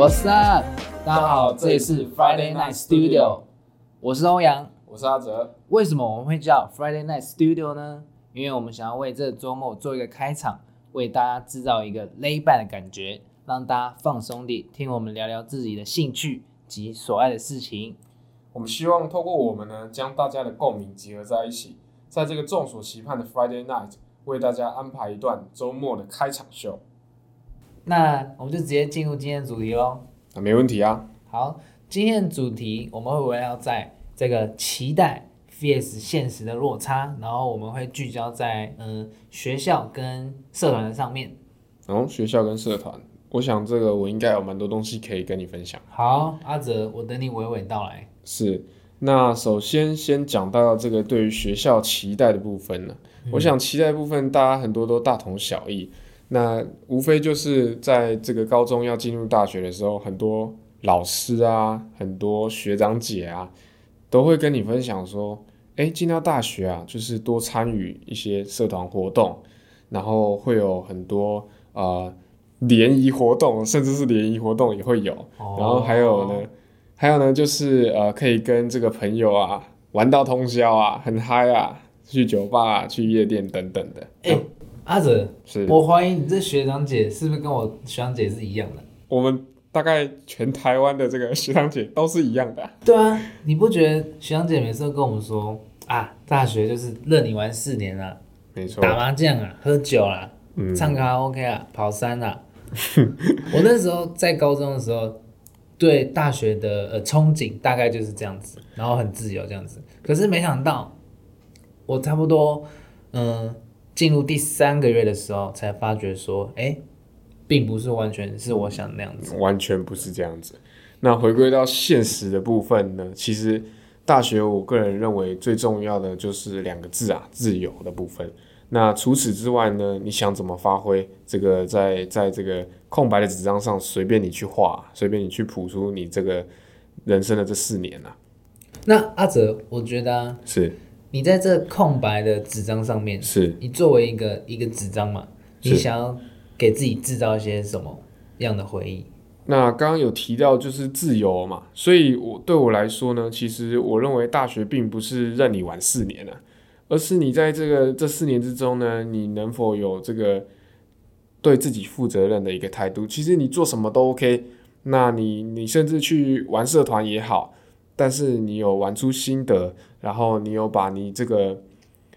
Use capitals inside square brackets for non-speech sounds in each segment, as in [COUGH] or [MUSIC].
What's up？大家好，这里是 Friday Night Studio，我是欧阳。我是阿哲，为什么我们会叫 Friday Night Studio 呢？因为我们想要为这个周末做一个开场，为大家制造一个 lay back 的感觉，让大家放松地听我们聊聊自己的兴趣及所爱的事情。我们希望透过我们呢，将大家的共鸣集合在一起，在这个众所期盼的 Friday Night，为大家安排一段周末的开场秀。那我们就直接进入今天的主题喽。啊，没问题啊。好，今天的主题我们会围绕在这个期待 vs 现实的落差，然后我们会聚焦在嗯、学校跟社团的上面。哦，学校跟社团，我想这个我应该有蛮多东西可以跟你分享。好，阿哲，我等你娓娓道来。是，那首先先讲到这个对于学校期待的部分呢，我想期待部分大家很多都大同小异，那无非就是在这个高中要进入大学的时候，很多老师啊，很多学长姐啊，都会跟你分享说，哎，进到大学啊，就是多参与一些社团活动，然后会有很多呃联谊活动，甚至是联谊活动也会有，然后还有呢，还有呢，就是呃，可以跟这个朋友啊玩到通宵啊，很嗨啊，去酒吧、去夜店等等的。阿哲，是我怀疑你这学长姐是不是跟我学长姐是一样的？我们大概全台湾的这个学长姐都是一样的啊、对啊，你不觉得学长姐每次都跟我们说啊，大学就是任你玩四年啊，没错，打麻将啊，喝酒啊、嗯，唱卡拉 OK 啊，跑山啊。[LAUGHS] 我那时候在高中的时候，对大学的呃憧憬大概就是这样子，然后很自由这样子。可是没想到，我差不多嗯进入第三个月的时候，才发觉说，哎，并不是完全是我想那样子。完全不是这样子。那回归到现实的部分呢，其实大学我个人认为最重要的就是两个字啊，自由的部分。那除此之外呢，你想怎么发挥这个在在这个空白的纸张上随便你去画，随便你去谱出你这个人生的这四年啊，那阿哲，我觉得、啊、是你在这空白的纸张上面，是你作为一个一个纸张嘛，你想要给自己制造一些什么样的回忆？那刚刚有提到就是自由嘛，所以我对我来说呢，其实我认为大学并不是任你玩四年啊，而是你在这个这四年之中呢，你能否有这个对自己负责任的一个态度？其实你做什么都 OK，那你你甚至去玩社团也好，但是你有玩出心得，然后你有把你这个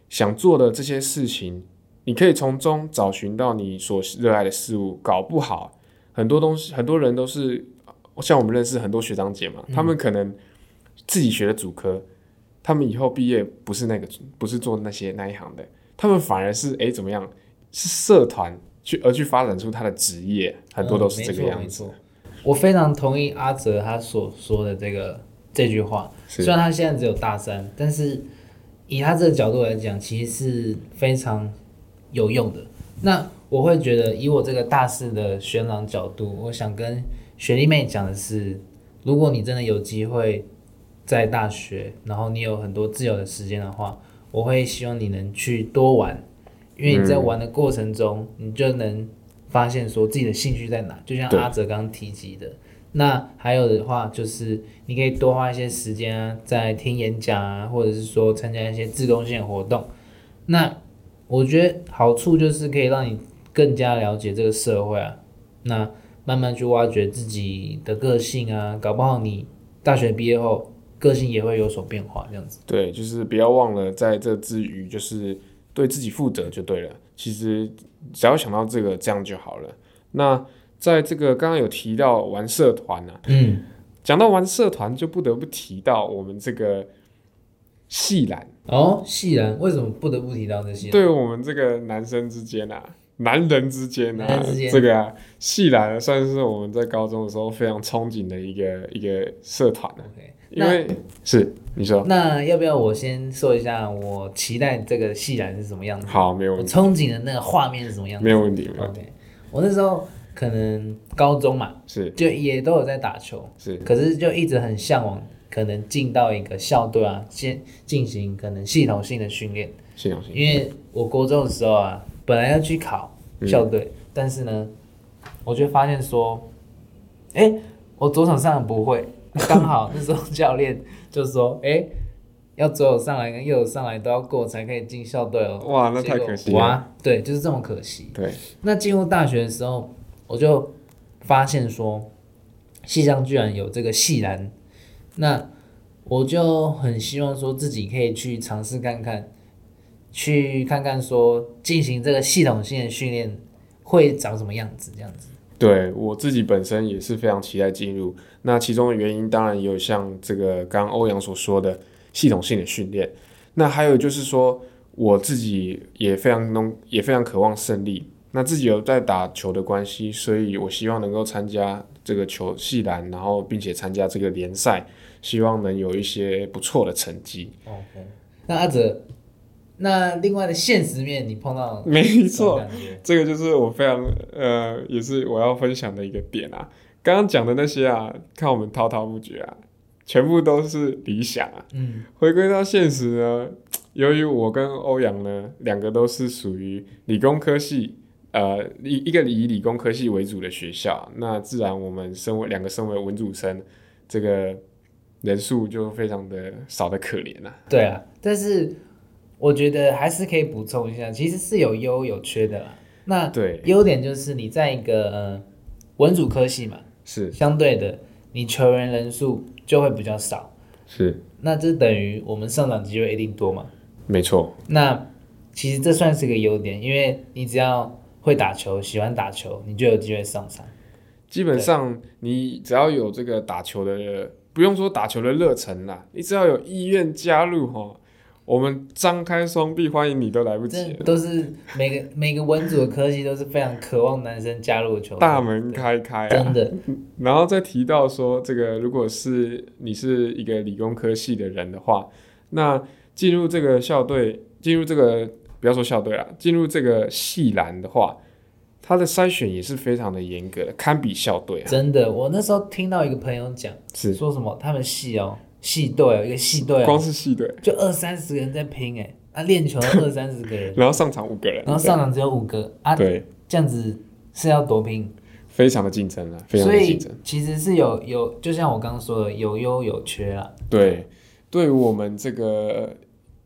想做的这些事情，你可以从中找寻到你所热爱的事物，搞不好。很多东西，很多人都是像我们认识很多学长姐嘛，他们可能自己学的主科，他们以后毕业不是那个，不是做那些那一行的，他们反而是诶怎么样，是社团去而去发展出他的职业，很多都是这个样子我非常同意阿哲他所说的这个这句话，虽然他现在只有大三，但是以他这个角度来讲，其实是非常有用的。那我会觉得，以我这个大四的学长角度，我想跟学弟妹讲的是，如果你真的有机会在大学，然后你有很多自由的时间的话，我会希望你能去多玩，因为你在玩的过程中，你就能发现说自己的兴趣在哪，就像阿哲刚刚提及的。那还有的话，就是你可以多花一些时间啊，在听演讲啊，或者是说参加一些自贡性活动。那我觉得好处就是可以让你更加了解这个社会啊，那慢慢去挖掘自己的个性啊，搞不好你大学毕业后个性也会有所变化，这样子。对，就是不要忘了在这之余，就是对自己负责就对了。其实只要想到这个，这样就好了。那在这个刚刚有提到玩社团啊，嗯，讲到玩社团，就不得不提到我们这个系篮。哦，系然为什么不得不提到这些？对我们这个男生之间啊，男人之间啊男人之，间这个啊，系篮算是我们在高中的时候非常憧憬的一个一个社团啊。OK，因为是你说那要不要我先说一下我期待这个系然是什么样子？好，没有我问题，憧憬的那个画面是什么样子？没有问题，没有问题我那时候可能高中嘛，是就也都有在打球，是可是就一直很向往，可能进到一个校队啊，先进行可能系统性的训练。系统性，因为我国中的时候啊，本来要去考校队，但是呢，我就发现说，哎、我左手上篮不会，[LAUGHS] 刚好那时候教练就说，哎、要左手上来跟右手上来都要过才可以进校队哦。哇，那太可惜了。哇，对，就是这么可惜。对，那进入大学的时候，我就发现说，戏上居然有这个系篮，那我就很希望说自己可以去尝试看看，去看看说进行这个系统性的训练会长什么样子，这样子。对我自己本身也是非常期待进入。那其中的原因当然也有像这个刚刚欧阳所说的系统性的训练。那还有就是说，我自己也非常能，也非常渴望胜利。那自己有在打球的关系，所以我希望能够参加这个球系篮，然后并且参加这个联赛，希望能有一些不错的成绩。OK，那阿哲，那另外的现实面你碰到没 [LAUGHS] 错，这个就是我非常呃，也是我要分享的一个点啊。刚刚讲的那些啊，看我们滔滔不绝啊，全部都是理想啊。嗯，回归到现实呢，[TSK] 由于我跟欧阳呢，两个都是属于理工科系，呃，一一个以理工科系为主的学校，那自然我们身为两个身为文组生，这个人数就非常的少的可怜啊。对啊，但是我觉得还是可以补充一下，其实是有优有缺的啦。那对，优点就是你在一个呃文组科系嘛，是相对的你球员人数就会比较少，是，那这等于我们上涨机会一定多嘛。没错，那其实这算是个优点，因为你只要会打球、喜欢打球，你就有机会上场。基本上你只要有这个打球的，不用说打球的热忱啦，你只要有意愿加入哈，我们张开双臂欢迎你都来不及这，都是每个每个文组的科系都是非常渴望男生加入的球队，大门开开啊！真的，然后再提到说，这个如果是你是一个理工科系的人的话，那进入这个校队，进入这个不要说校队了，进入这个系篮的话，它的筛选也是非常的严格的，堪比校队啊。真的。我那时候听到一个朋友讲，是，说什么他们系哦，系队哦，一个系队光哦，是系队，就二三十个人在拼哎，啊练球二三十个人，[LAUGHS] 然后上场五个人，然后上场只有五个啊，对，这样子是要多拼。非常的竞争啊，非常所以的竞争。其实是有有，就像我刚刚说的，有优有缺啊。对，对于我们这个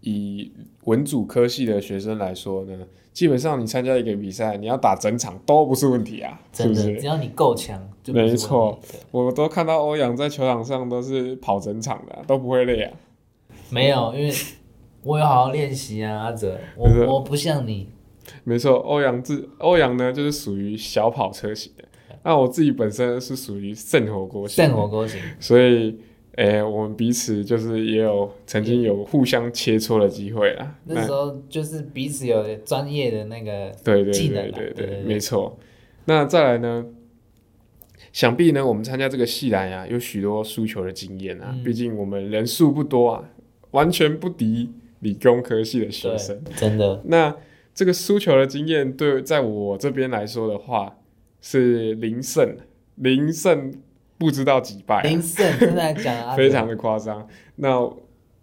以文组科系的学生来说呢，基本上你参加一个比赛，你要打整场都不是问题啊，是真的，不是？只要你够强，没错。我都看到欧阳在球场上都是跑整场的啊、都不会累啊。没有，因为我有好好练习啊，阿哲，我我不像你，没错，欧阳自欧阳呢就是属于小跑车型的，那我自己本身是属于圣火锅型圣，火锅型。所以。诶、我们彼此就是也有曾经有互相切磋的机会啦。那时候就是彼此有专业的那个对对技能啦对对没错。那再来呢？想必呢，我们参加这个系篮呀，有许多输球的经验啊。嗯毕竟我们人数不多啊，完全不敌理工科系的学生。，真的那这个输球的经验，对在我这边来说的话，是零胜，零胜不知道几败啊、林胜真的来讲啊，[LAUGHS] 非常的夸张。那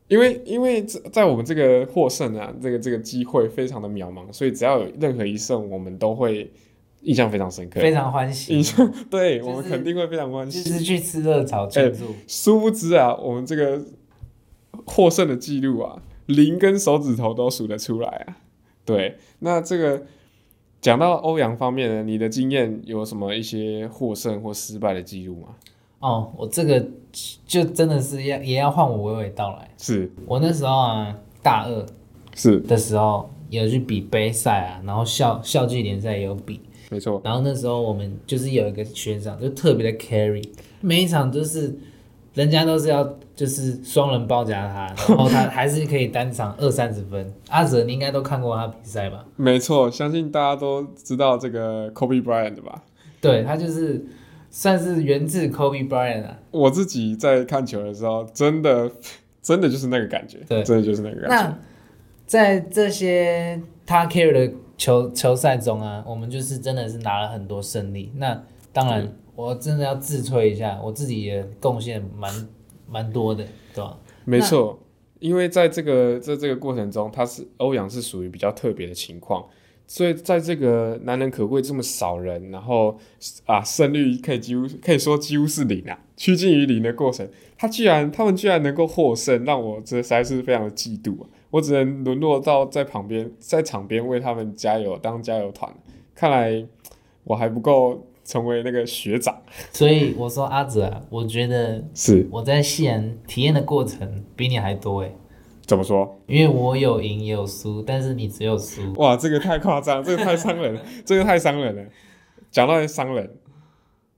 因为因为在在我们这个获胜啊，这个这个机会非常的渺茫，所以只要有任何一胜，我们都会印象非常深刻。非常欢喜印，象对、就是我们肯定会非常欢就喜。是去吃热炒庆祝。殊不知啊，我们这个获胜的记录啊，零跟手指头都数得出来啊。对，那这个讲到欧阳方面呢，你的经验有什么一些获胜或失败的记录吗？哦，我这个就真的是要也要换我娓娓道来。是我那时候啊，大二是，的时候有去比杯赛啊，然后校校际联赛也有比，没错，然后那时候我们就是有一个学长就特别的 carry，每一场就是人家都是要就是双人包夹他，然后他还是可以单场二三十分。阿哲，你应该都看过他比赛吧？没错，相信大家都知道这个 Kobe Bryant 吧？对他就是算是源自 Kobe Bryant 啊。我自己在看球的时候，真的真的就是那个感觉，对真的就是那个感觉。那在这些他 carry 的球球赛中啊，我们就是真的是拿了很多胜利。那当然，我真的要自吹一下，我自己也贡献蛮蛮多的，对吧？没错，因为在这个在这个过程中，他是欧阳是属于比较特别的情况。所以在这个难能可贵这么少人，然后啊胜率可以几乎可以说几乎是零啊，趋近于零的过程，他居然他们居然能够获胜，让我这实在是非常的嫉妒啊！我只能沦落到在旁边在场边为他们加油当加油团，看来我还不够成为那个学长。所以我说阿泽啊，我觉得是我在西安体验的过程比你还多哎，怎么说？因为我有赢也有输，但是你只有输。哇，这个太夸张，这个太伤人了，[LAUGHS] 这个太伤人了。讲到伤人，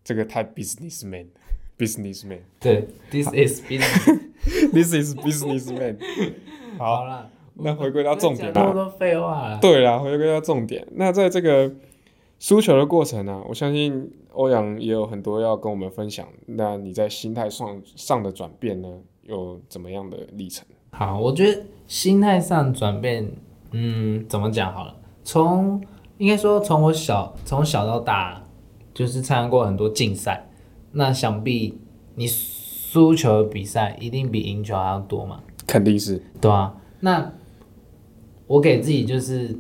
这个太 businessman，businessman，对，this is business。[LAUGHS] this is businessman。[LAUGHS] 好，好了，那回归到重点啦。讲那么多废话了。对啦，回归到重点。那在这个输球的过程呢、我相信欧阳也有很多要跟我们分享。那你在心态上上的转变呢，有怎么样的历程？好，我觉得心态上转变，嗯，怎么讲好了？从应该说从我小从小到大，就是参加过很多竞赛。那想必你输球的比赛一定比赢球还要多嘛？肯定是对啊。那我给自己就是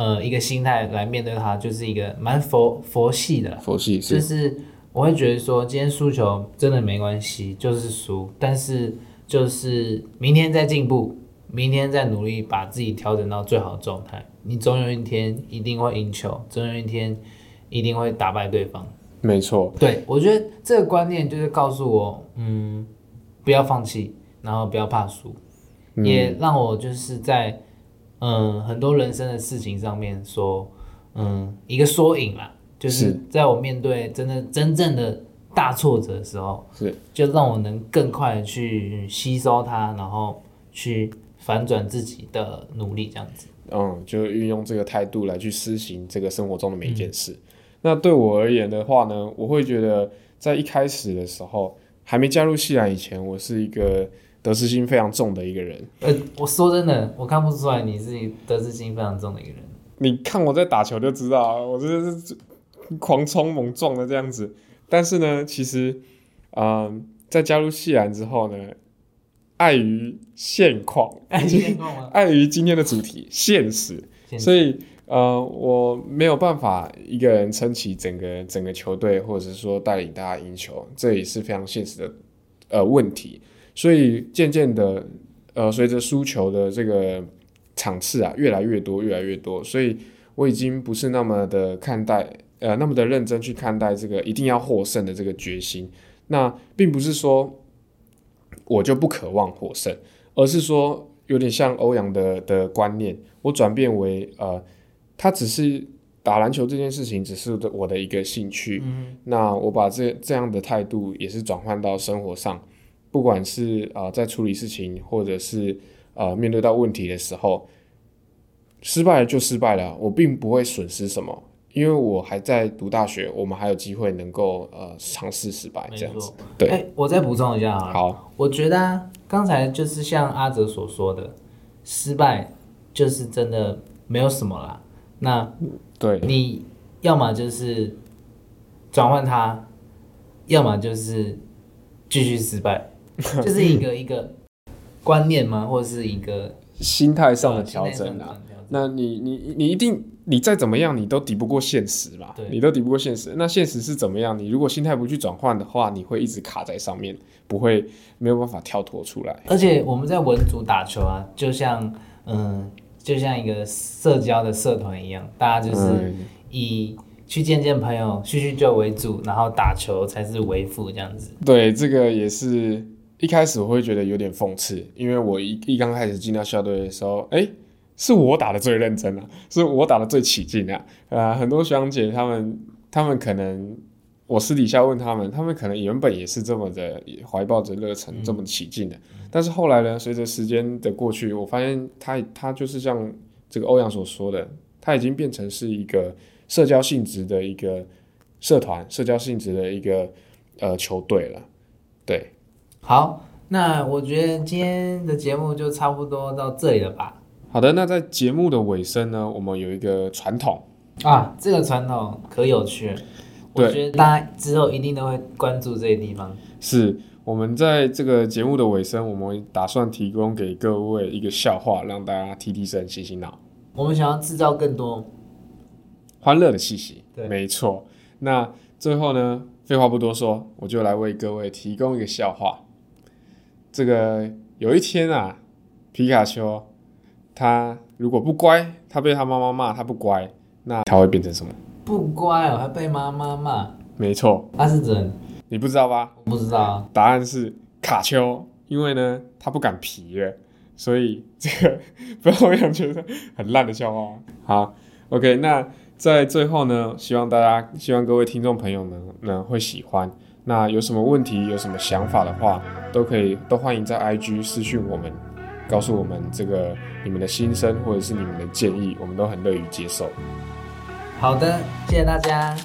呃一个心态来面对它，就是一个蛮佛佛系的。佛系，就是是我会觉得说，今天输球真的没关系，就是输，但是就是明天再进步，明天再努力把自己调整到最好的状态，你总有一天一定会赢球，总有一天一定会打败对方。没错，对我觉得这个观念就是告诉我，嗯，不要放弃，然后不要怕输，嗯也让我就是在嗯很多人生的事情上面说，嗯一个缩影啦，就是是在我面对真的真正的大挫折的时候，是就让我能更快的去吸收它，然后去反转自己的努力，这样子。嗯，就运用这个态度来去施行这个生活中的每一件事。那对我而言的话呢，我会觉得在一开始的时候，还没加入戏兰以前，我是一个得失心非常重的一个人。呃，我说真的，我看不出来你是得失心非常重的一个人。你看我在打球就知道，我真的是狂冲猛撞的这样子。但是呢，其实，嗯，在加入西兰之后呢，碍于现况，哎，现况吗？[LAUGHS] 碍于今天的主题现实，所以呃，我没有办法一个人撑起整个整个球队，或者是说带领大家赢球，这也是非常现实的呃问题。所以渐渐的，呃，随着输球的这个场次啊越来越多，越来越多，所以我已经不是那么的看待呃那么的认真去看待这个一定要获胜的这个决心。那并不是说我就不渴望获胜，而是说有点像欧阳的的观念，我转变为呃，他只是打篮球这件事情只是我的一个兴趣，嗯那我把这这样的态度也是转换到生活上，不管是啊、呃在处理事情，或者是呃面对到问题的时候，失败了就失败了，我并不会损失什么。因为我还在读大学，我们还有机会能够呃尝试失败这样子。。对，哎，我再补充一下好了。好，我觉得啊，刚才就是像阿哲所说的，失败就是真的没有什么啦。那对，你要么就是转换它，要么就是继续失败，[LAUGHS] 就是一个一个观念吗？或者是一个心态上的呃调整啊。那你你你一定你再怎么样，你都抵不过现实吧对，你都抵不过现实。那现实是怎么样？你如果心态不去转换的话，你会一直卡在上面，不会没有办法跳脱出来。而且我们在文组打球啊，就像嗯，就像一个社交的社团一样，大家就是嗯以去见见朋友、叙叙旧为主，然后打球才是为辅，这样子。对，这个也是一开始我会觉得有点讽刺，因为我一一刚开始进到校队的时候，哎，是我打的最认真啊，是我打的最起劲啊。呃，很多学长姐他们，他们可能我私底下问他们，他们可能原本也是这么的怀抱着热忱，这么起劲的。但是后来呢，随着时间的过去，我发现他他就是像这个欧阳所说的，他已经变成是一个社交性质的一个社团，社交性质的一个呃球队了。对，好，那我觉得今天的节目就差不多到这里了吧？好的，那在节目的尾声呢，我们有一个传统，啊，这个传统可有趣了，我觉得大家之后一定都会关注这些地方。是我们在这个节目的尾声，我们打算提供给各位一个笑话，让大家提提神、醒醒脑。我们想要制造更多欢乐的气息。对没错。那最后呢，废话不多说，我就来为各位提供一个笑话。这个有一天啊，皮卡丘他如果不乖，他被他妈妈骂他不乖，那他会变成什么？不乖哦，还被妈妈骂，没错，他是人，你不知道吧？我不知道啊。答案是卡丘，因为呢，他不敢皮了，所以这个不知道为什么觉得很烂的笑话。好，OK，那在最后呢，希望大家，希望各位听众朋友们呢会喜欢。那有什么问题，有什么想法的话，都可以都欢迎在 IG 私讯我们，告诉我们这个你们的心声或者是你们的建议，我们都很乐于接受。好的，谢谢大家。